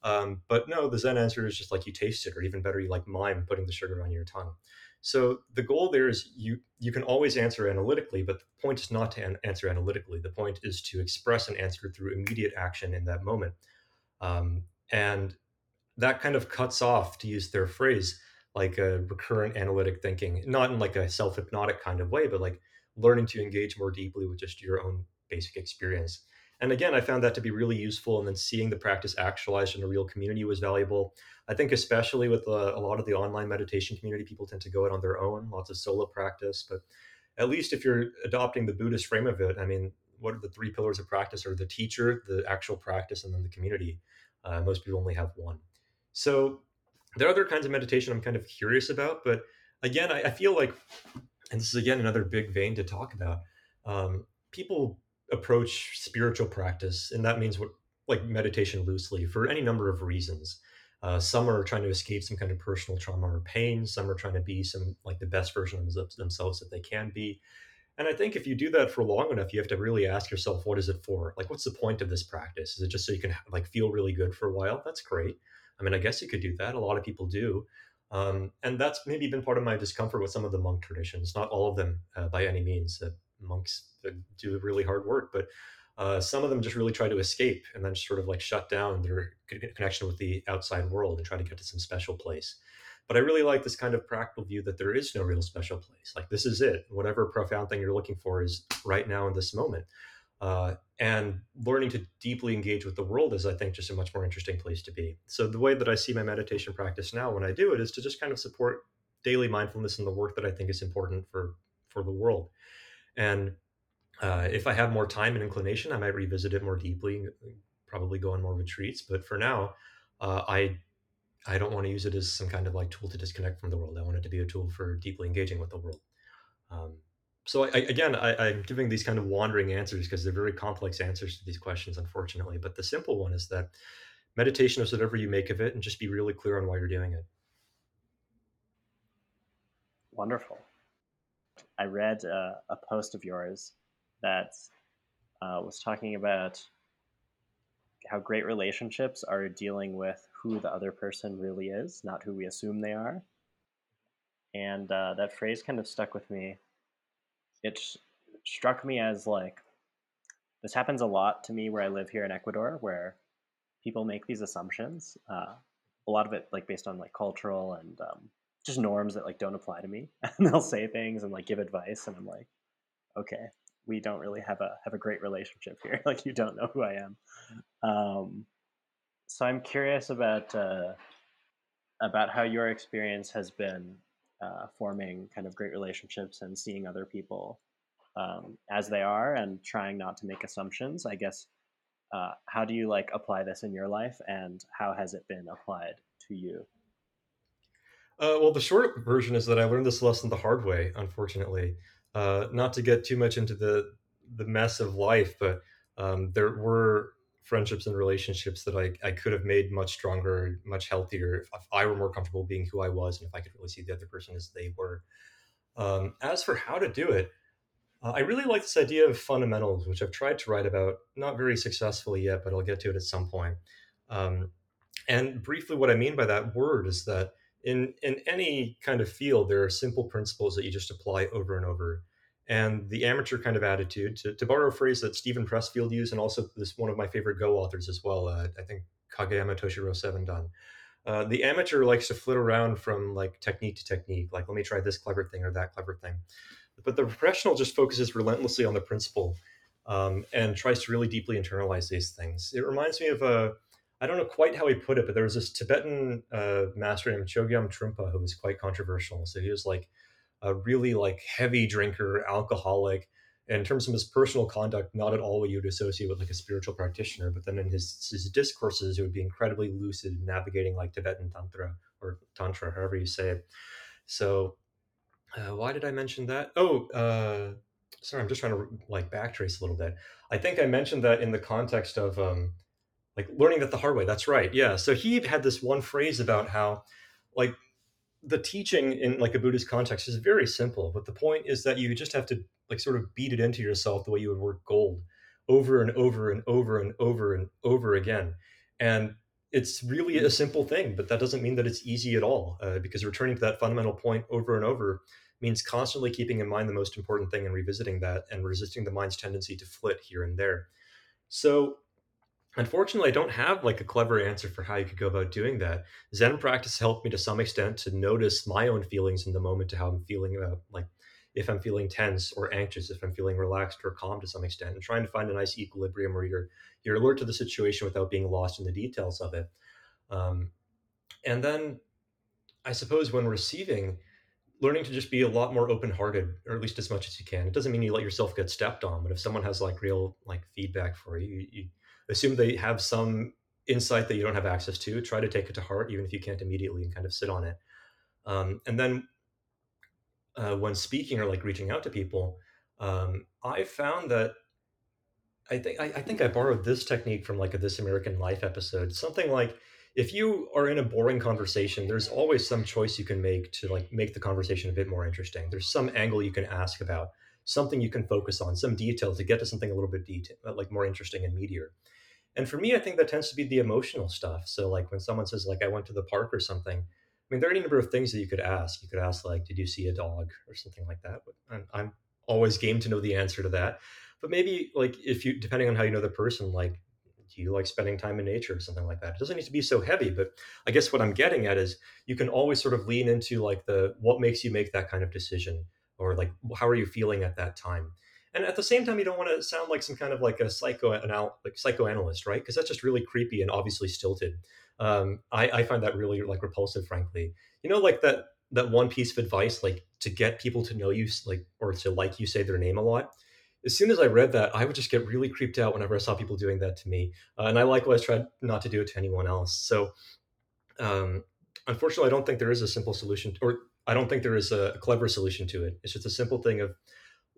um, but no the zen answer is just like you taste it or even better you like mime putting the sugar on your tongue so the goal there is you you can always answer analytically, but the point is not to an- answer analytically. The point is to express an answer through immediate action in that moment, um, and that kind of cuts off, to use their phrase, like a recurrent analytic thinking, not in like a self hypnotic kind of way, but like learning to engage more deeply with just your own basic experience. And again, I found that to be really useful. And then seeing the practice actualized in a real community was valuable. I think, especially with uh, a lot of the online meditation community, people tend to go it on their own, lots of solo practice. But at least if you're adopting the Buddhist frame of it, I mean, what are the three pillars of practice? Are the teacher, the actual practice, and then the community. Uh, most people only have one. So there are other kinds of meditation I'm kind of curious about. But again, I, I feel like, and this is again another big vein to talk about. Um, people approach spiritual practice, and that means what like meditation loosely for any number of reasons. Uh, some are trying to escape some kind of personal trauma or pain. Some are trying to be some like the best version of themselves that they can be. And I think if you do that for long enough, you have to really ask yourself, what is it for? Like, what's the point of this practice? Is it just so you can like feel really good for a while? That's great. I mean, I guess you could do that. A lot of people do. Um, and that's maybe been part of my discomfort with some of the monk traditions. Not all of them, uh, by any means. Uh, monks that do really hard work, but uh, some of them just really try to escape and then sort of like shut down their connection with the outside world and try to get to some special place. But I really like this kind of practical view that there is no real special place. Like this is it. Whatever profound thing you're looking for is right now in this moment. Uh, and learning to deeply engage with the world is, I think, just a much more interesting place to be. So the way that I see my meditation practice now, when I do it, is to just kind of support daily mindfulness and the work that I think is important for for the world. And uh, if I have more time and inclination, I might revisit it more deeply, probably go on more retreats. But for now, uh, I I don't want to use it as some kind of like tool to disconnect from the world. I want it to be a tool for deeply engaging with the world. Um, so I, again, I, am giving these kind of wandering answers because they're very complex answers to these questions, unfortunately. But the simple one is that meditation is whatever you make of it, and just be really clear on why you're doing it. Wonderful. I read uh, a post of yours that uh, was talking about how great relationships are dealing with who the other person really is, not who we assume they are. And uh, that phrase kind of stuck with me. It struck me as like, this happens a lot to me where I live here in Ecuador, where people make these assumptions. Uh, a lot of it like based on like cultural and um, just norms that like don't apply to me. And they'll say things and like give advice, and I'm like, okay, we don't really have a have a great relationship here. like you don't know who I am. Um, so I'm curious about uh, about how your experience has been uh, forming kind of great relationships and seeing other people um, as they are and trying not to make assumptions. I guess uh, how do you like apply this in your life, and how has it been applied to you? Uh, well, the short version is that I learned this lesson the hard way, unfortunately. Uh, not to get too much into the the mess of life, but um, there were friendships and relationships that I, I could have made much stronger, much healthier if, if, I were more comfortable being who I was and if I could really see the other person as they were. Um, as for how to do it, uh, I really like this idea of fundamentals, which I've tried to write about, not very successfully yet, but I'll get to it at some point. Um, and briefly, what I mean by that word is that in in any kind of field, there are simple principles that you just apply over and over. And the amateur kind of attitude, to, to borrow a phrase that Steven Pressfield used, and also this one of my favorite Go authors as well, uh, I think Kageyama Toshiro Seven Uh, the amateur likes to flit around from like technique to technique, like let me try this clever thing or that clever thing. But the professional just focuses relentlessly on the principle. um, and tries to really deeply internalize these things. It reminds me of a I don't know quite how he put it, but there was this Tibetan uh, master named Chogyam Trungpa who was quite controversial. So he was like a really like heavy drinker, alcoholic. In terms of his personal conduct, not at all what you'd associate with like a spiritual practitioner. But then in his his discourses, it would be incredibly lucid, navigating like Tibetan tantra or tantra, however you say it. So, uh, why did I mention that? Oh, uh, sorry, I'm just trying to like backtrace a little bit. I think I mentioned that in the context of um, like learning that the hard way. That's right. Yeah. So he had this one phrase about how like the teaching in like a Buddhist context is very simple, but the point is that you just have to like sort of beat it into yourself the way you would work gold over and over and over and over and over again. And it's really a simple thing, but that doesn't mean that it's easy at all uh, because returning to that fundamental point over and over means constantly keeping in mind the most important thing and revisiting that and resisting the mind's tendency to flit here and there. So Unfortunately, I don't have like a clever answer for how you could go about doing that. Zen practice helped me to some extent to notice my own feelings in the moment to how I'm feeling about like if I'm feeling tense or anxious, if I'm feeling relaxed or calm to some extent, and trying to find a nice equilibrium where you're you're alert to the situation without being lost in the details of it. Um, and then I suppose when receiving, learning to just be a lot more open-hearted, or at least as much as you can. It doesn't mean you let yourself get stepped on, but if someone has like real like feedback for you, you, you assume they have some insight that you don't have access to. Try to take it to heart, even if you can't immediately, and kind of sit on it. Um, and then uh, when speaking or like reaching out to people, um, I found that I think I, I, think I borrowed this technique from like a This American Life episode. Something like if you are in a boring conversation, there's always some choice you can make to like make the conversation a bit more interesting. There's some angle you can ask about, something you can focus on, some detail to get to something a little bit detail, uh, like more interesting and meatier. And for me, I think that tends to be the emotional stuff. So like when someone says like I went to the park or something, I mean there are any number of things that you could ask. You could ask like, did you see a dog or something like that? I'm, I'm always game to know the answer to that. But maybe like if you depending on how you know the person, like do you like spending time in nature or something like that? It doesn't need to be so heavy, but I guess what I'm getting at is you can always sort of lean into like the what makes you make that kind of decision or like how are you feeling at that time? And at the same time you don't want to sound like some kind of like a psycho like psychoanalyst right? Because that's just really creepy and obviously stilted. Um, I, I find that really like repulsive frankly. You know like that that one piece of advice like to get people to know you like or to like you say their name a lot as soon as i read that i would just get really creeped out whenever i saw people doing that to me. Uh, and i likewise tried not to do it to anyone else. So um, unfortunately i don't think there is a simple solution or i don't think there is a clever solution to it it's just a simple thing of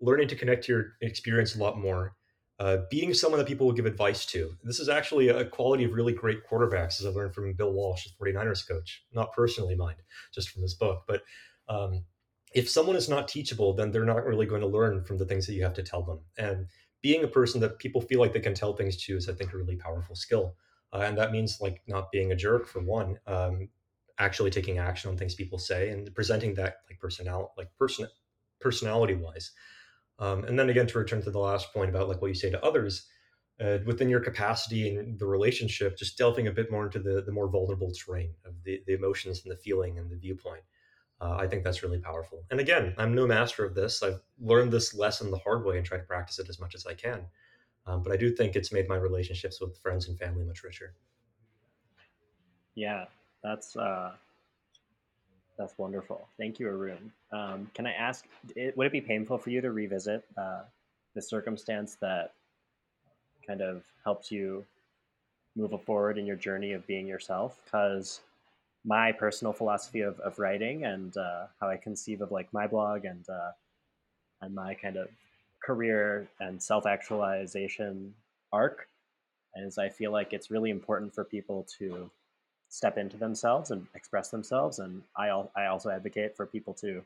learning to connect to your experience a lot more, uh, being someone that people will give advice to. This is actually a quality of really great quarterbacks, as I learned from Bill Walsh, the 49ers coach, not personally mind, just from this book. But um, if someone is not teachable, then they're not really going to learn from the things that you have to tell them. And being a person that people feel like they can tell things to is, I think, a really powerful skill. Uh, and that means like not being a jerk for one, um, actually taking action on things people say and presenting that like personality, like person personality wise. Um, and then again, to return to the last point about like what you say to others, uh, within your capacity and the relationship, just delving a bit more into the, the more vulnerable terrain of the, the emotions and the feeling and the viewpoint. Uh, I think that's really powerful. And again, I'm no master of this. I've learned this lesson the hard way and try to practice it as much as I can. Um, but I do think it's made my relationships with friends and family much richer. Yeah, that's uh, that's wonderful. Thank you, Arun. Um, can I ask, it, would it be painful for you to revisit uh, the circumstance that kind of helped you move forward in your journey of being yourself? Because my personal philosophy of, of writing and uh, how I conceive of like my blog and uh, and my kind of career and self actualization arc is I feel like it's really important for people to step into themselves and express themselves. And I, I also advocate for people to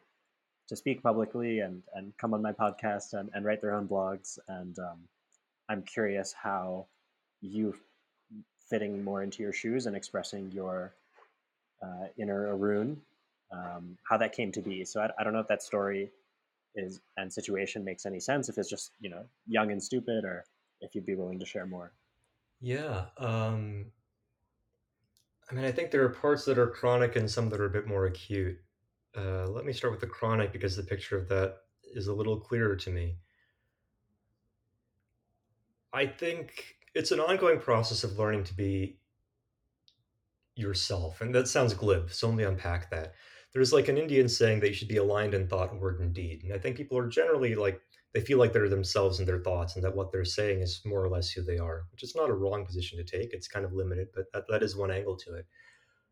to speak publicly and, and come on my podcast and, and write their own blogs. And um, I'm curious how you fitting more into your shoes and expressing your uh, inner Arun, um, how that came to be. So I, I don't know if that story is and situation makes any sense. If it's just you know young and stupid, or if you'd be willing to share more. Yeah, um, I mean, I think there are parts that are chronic and some that are a bit more acute. Uh, let me start with the chronic because the picture of that is a little clearer to me. I think it's an ongoing process of learning to be yourself. And that sounds glib, so let me unpack that. There's like an Indian saying that you should be aligned in thought, word, and deed. And I think people are generally like, they feel like they're themselves in their thoughts and that what they're saying is more or less who they are, which is not a wrong position to take. It's kind of limited, but that, that is one angle to it.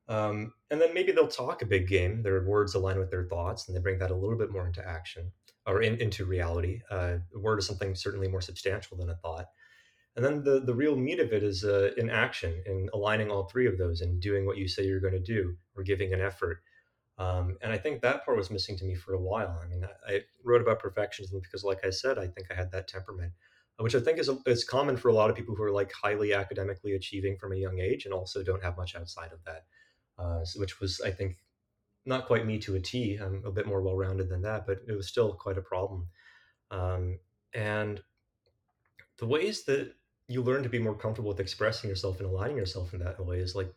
Um, and then maybe they'll talk a big game. Their words align with their thoughts, and they bring that a little bit more into action or in, into reality. Uh, a word is something certainly more substantial than a thought. And then the, the real meat of it is uh, in action, in aligning all three of those and doing what you say you're going to do or giving an effort. Um, and I think that part was missing to me for a while. I mean, I, I, wrote about perfectionism because, like I said, I think I had that temperament, which I think is, is common for a lot of people who are like highly academically achieving from a young age and also don't have much outside of that, uh, which was, I think, not quite me to a T. I'm a bit more well rounded than that, but it was still quite a problem. Um, and the ways that you learn to be more comfortable with expressing yourself and aligning yourself in that way is like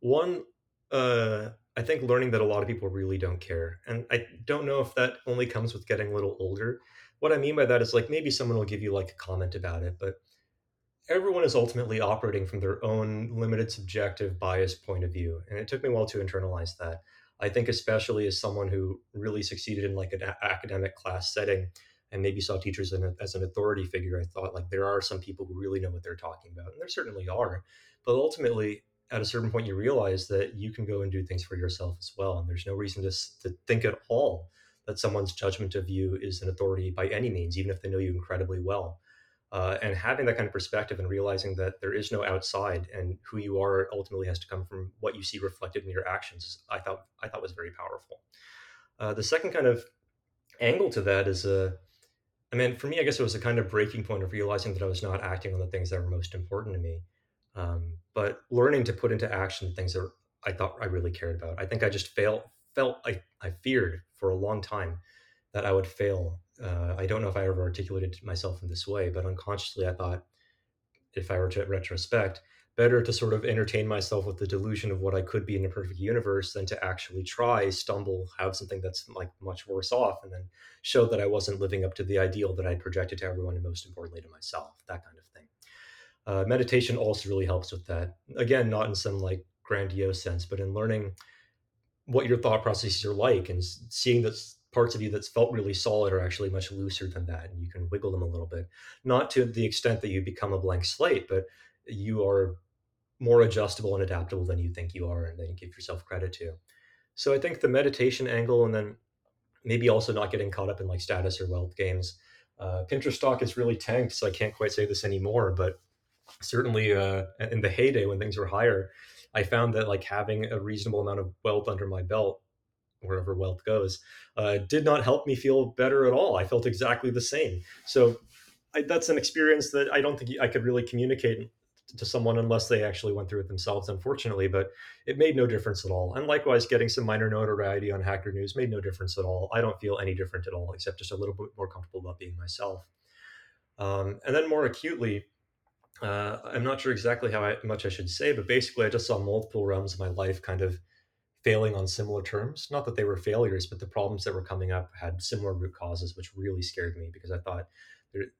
one uh i think learning that a lot of people really don't care and i don't know if that only comes with getting a little older what i mean by that is like maybe someone will give you like a comment about it but everyone is ultimately operating from their own limited subjective bias point of view and it took me a while to internalize that i think especially as someone who really succeeded in like an a- academic class setting and maybe saw teachers a, as an authority figure, I thought like there are some people who really know what they're talking about, and there certainly are. But ultimately, at a certain point, you realize that you can go and do things for yourself as well, and there's no reason to to think at all that someone's judgment of you is an authority by any means, even if they know you incredibly well. Uh, and having that kind of perspective and realizing that there is no outside and who you are ultimately has to come from what you see reflected in your actions, I thought I thought was very powerful. Uh, the second kind of angle to that is a I mean, for me, I guess it was a kind of breaking point of realizing that I was not acting on the things that were most important to me. Um, but learning to put into action things that I thought I really cared about. I think I just failed, felt I, I feared for a long time that I would fail. Uh, I don't know if I ever articulated myself in this way, but unconsciously I thought if I were to retrospect, better to sort of entertain myself with the delusion of what I could be in a perfect universe than to actually try, stumble, have something that's like much worse off, and then show that I wasn't living up to the ideal that I projected to everyone and most importantly to myself, that kind of thing. Uh, meditation also really helps with that. Again, not in some like grandiose sense, but in learning what your thought processes are like and seeing that parts of you that's felt really solid are actually much looser than that and you can wiggle them a little bit not to the extent that you become a blank slate but you are more adjustable and adaptable than you think you are and then you give yourself credit to. So I think the meditation angle and then maybe also not getting caught up in like status or wealth games. Uh, Pinterest stock is really tanked, so I can't quite say this anymore, but certainly uh, in the heyday when things were higher, I found that like having a reasonable amount of wealth under my belt, wherever wealth goes, uh, did not help me feel better at all. I felt exactly the same. So I, that's an experience that I don't think I could really communicate to someone unless they actually went through it themselves, unfortunately. But it made no difference at all. And likewise, getting some minor notoriety on Hacker News made no difference at all. I don't feel any different at all, except just a little bit more comfortable about being myself. Um, and then more acutely, uh, I'm not sure exactly how I, much I should say, but basically, I just saw multiple realms of my life kind of failing on similar terms. Not that they were failures, but the problems that were coming up had similar root causes, which really scared me because I thought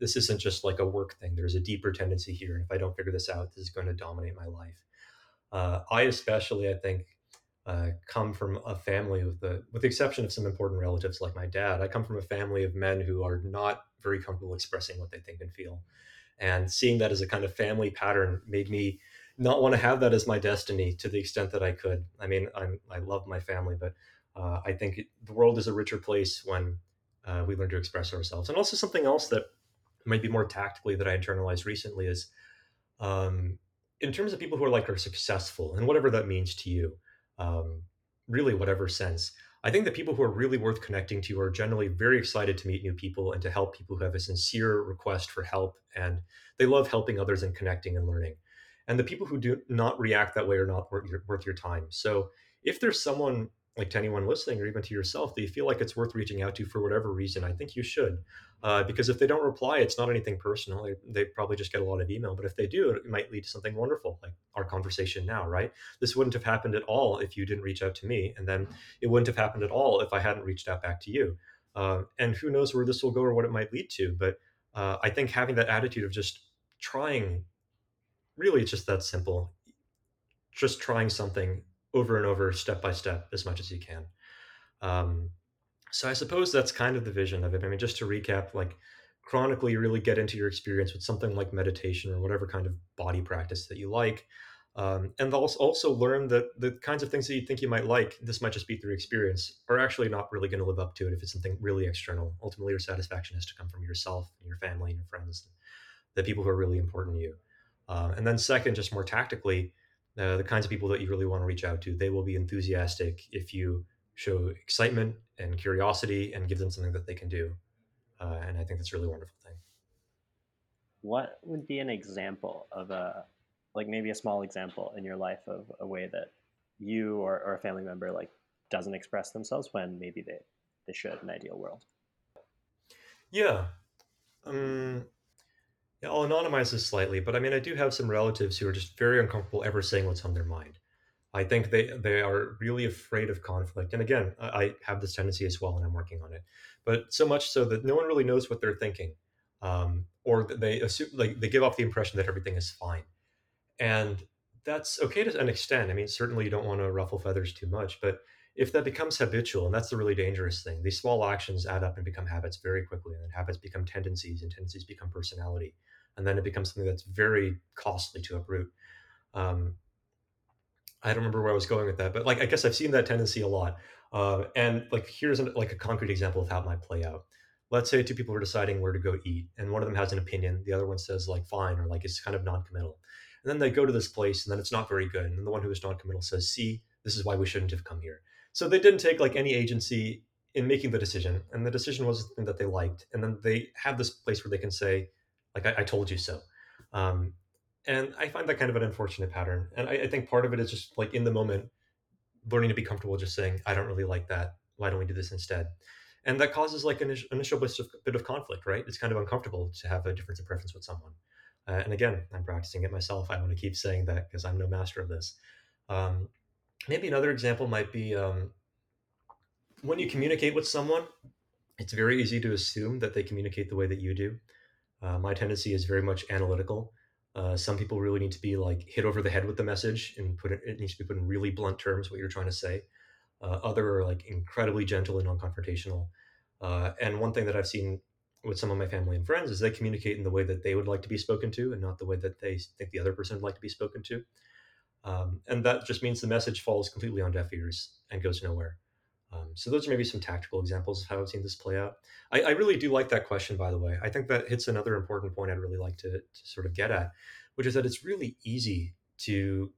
this isn't just like a work thing. There's a deeper tendency here. And if I don't figure this out, this is going to dominate my life. Uh, I especially, I think, uh, come from a family with the, with the exception of some important relatives like my dad. I come from a family of men who are not very comfortable expressing what they think and feel, and seeing that as a kind of family pattern made me not want to have that as my destiny to the extent that I could. I mean, I'm, I love my family, but uh, I think the world is a richer place when uh, we learn to express ourselves. And also something else that might be more tactically that I internalized recently is um, in terms of people who are like are successful and whatever that means to you, um, really whatever sense. I think that people who are really worth connecting to are generally very excited to meet new people and to help people who have a sincere request for help and they love helping others and connecting and learning. And the people who do not react that way are not worth your, worth your time. So if there's someone like to anyone listening or even to yourself that you feel like it's worth reaching out to for whatever reason, I think you should. Uh, because if they don't reply, it's not anything personal. They, they, probably just get a lot of email. But if they do, it might lead to something wonderful, like our conversation now, right? This wouldn't have happened at all if you didn't reach out to me. And then it wouldn't have happened at all if I hadn't reached out back to you. Uh, and who knows where this will go or what it might lead to. But uh, I think having that attitude of just trying really it's just that simple just trying something over and over step by step as much as you can. Um, so i suppose that's kind of the vision of it. I mean just to recap like chronically really get into your experience with something like meditation or whatever kind of body practice that you like um, and also also learn that the kinds of things that you think you might like this might just be through experience are actually not really going to live up to it if it's something really external. Ultimately your satisfaction has to come from yourself and your family and your friends the people who are really important to you. Uh, and then second just more tactically uh, the kinds of people that you really want to reach out to. They will be enthusiastic if you show excitement and curiosity and give them something that they can do. Uh, and i think that's a really wonderful thing. What would be an example of a like maybe a small example in your life of a way that you or, or a family member like doesn't express themselves when maybe they they should in an ideal world? Yeah. Um, yeah, I'll anonymize this slightly, but I mean, I do have some relatives who are just very uncomfortable ever saying what's on their mind. I think they they are really afraid of conflict, and again, I, I have this tendency as well, and I'm working on it. But so much so that no one really knows what they're thinking, um, or they assume like they give off the impression that everything is fine, and that's okay to an extent. I mean, certainly you don't want to ruffle feathers too much, but if that becomes habitual, and that's the really dangerous thing, these small actions add up and become habits very quickly, and then habits become tendencies, and tendencies become personality, and then it becomes something that's very costly to uproot. Um, I don't remember where I was going with that, but like I guess I've seen that tendency a lot. Uh, and like here's an, like a concrete example of how it might play out. Let's say two people are deciding where to go eat, and one of them has an opinion, the other one says like fine or like it's kind of non-committal, and then they go to this place and then it's not very good, and then the one who is non-committal says, "See, this is why we shouldn't have come here." So they didn't take like any agency in making the decision, and the decision was something that they liked, and then they have this place where they can say, like I, I told you so. Um, and I find that kind of an unfortunate pattern. And I, I, think part of it is just like in the moment, learning to be comfortable just saying, I don't really like that. Why don't we do this instead? And that causes like an initial bit of conflict, right? It's kind of uncomfortable to have a difference of preference with someone. Uh, and again, I'm practicing it myself. I want to keep saying that because I'm no master of this. Um, maybe another example might be um, when you communicate with someone, it's very easy to assume that they communicate the way that you do. Uh, my tendency is very much analytical. Uh, some people really need to be like hit over the head with the message and put it, it needs to be put in really blunt terms what you're trying to say. Uh, other are like incredibly gentle and non-confrontational. Uh, and one thing that I've seen with some of my family and friends is they communicate in the way that they would like to be spoken to and not the way that they think the other person would like to be spoken to. Um, and that just means the message falls completely on deaf ears and goes nowhere. Um, so those are maybe some tactical examples of how I've seen this play out. I, I, really do like that question, by the way. I think that hits another important point I'd really like to, to sort of get at, which is that it's really easy to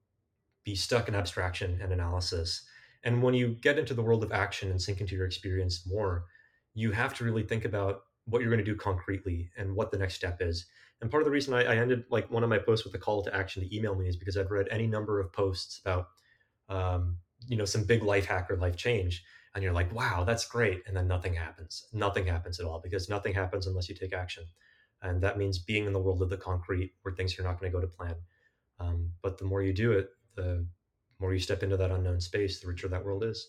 be stuck in abstraction and analysis. And when you get into the world of action and sink into your experience more, you have to really think about what you're going to do concretely and what the next step is. And part of the reason I, I ended like one of my posts with a call to action to email me is because I've read any number of posts about, um, you know, some big life hack or life change and you're like, wow, that's great. And then nothing happens. Nothing happens at all because nothing happens unless you take action. And that means being in the world of the concrete where things are not going to go to plan. Um, but the more you do it, the more you step into that unknown space, the richer that world is.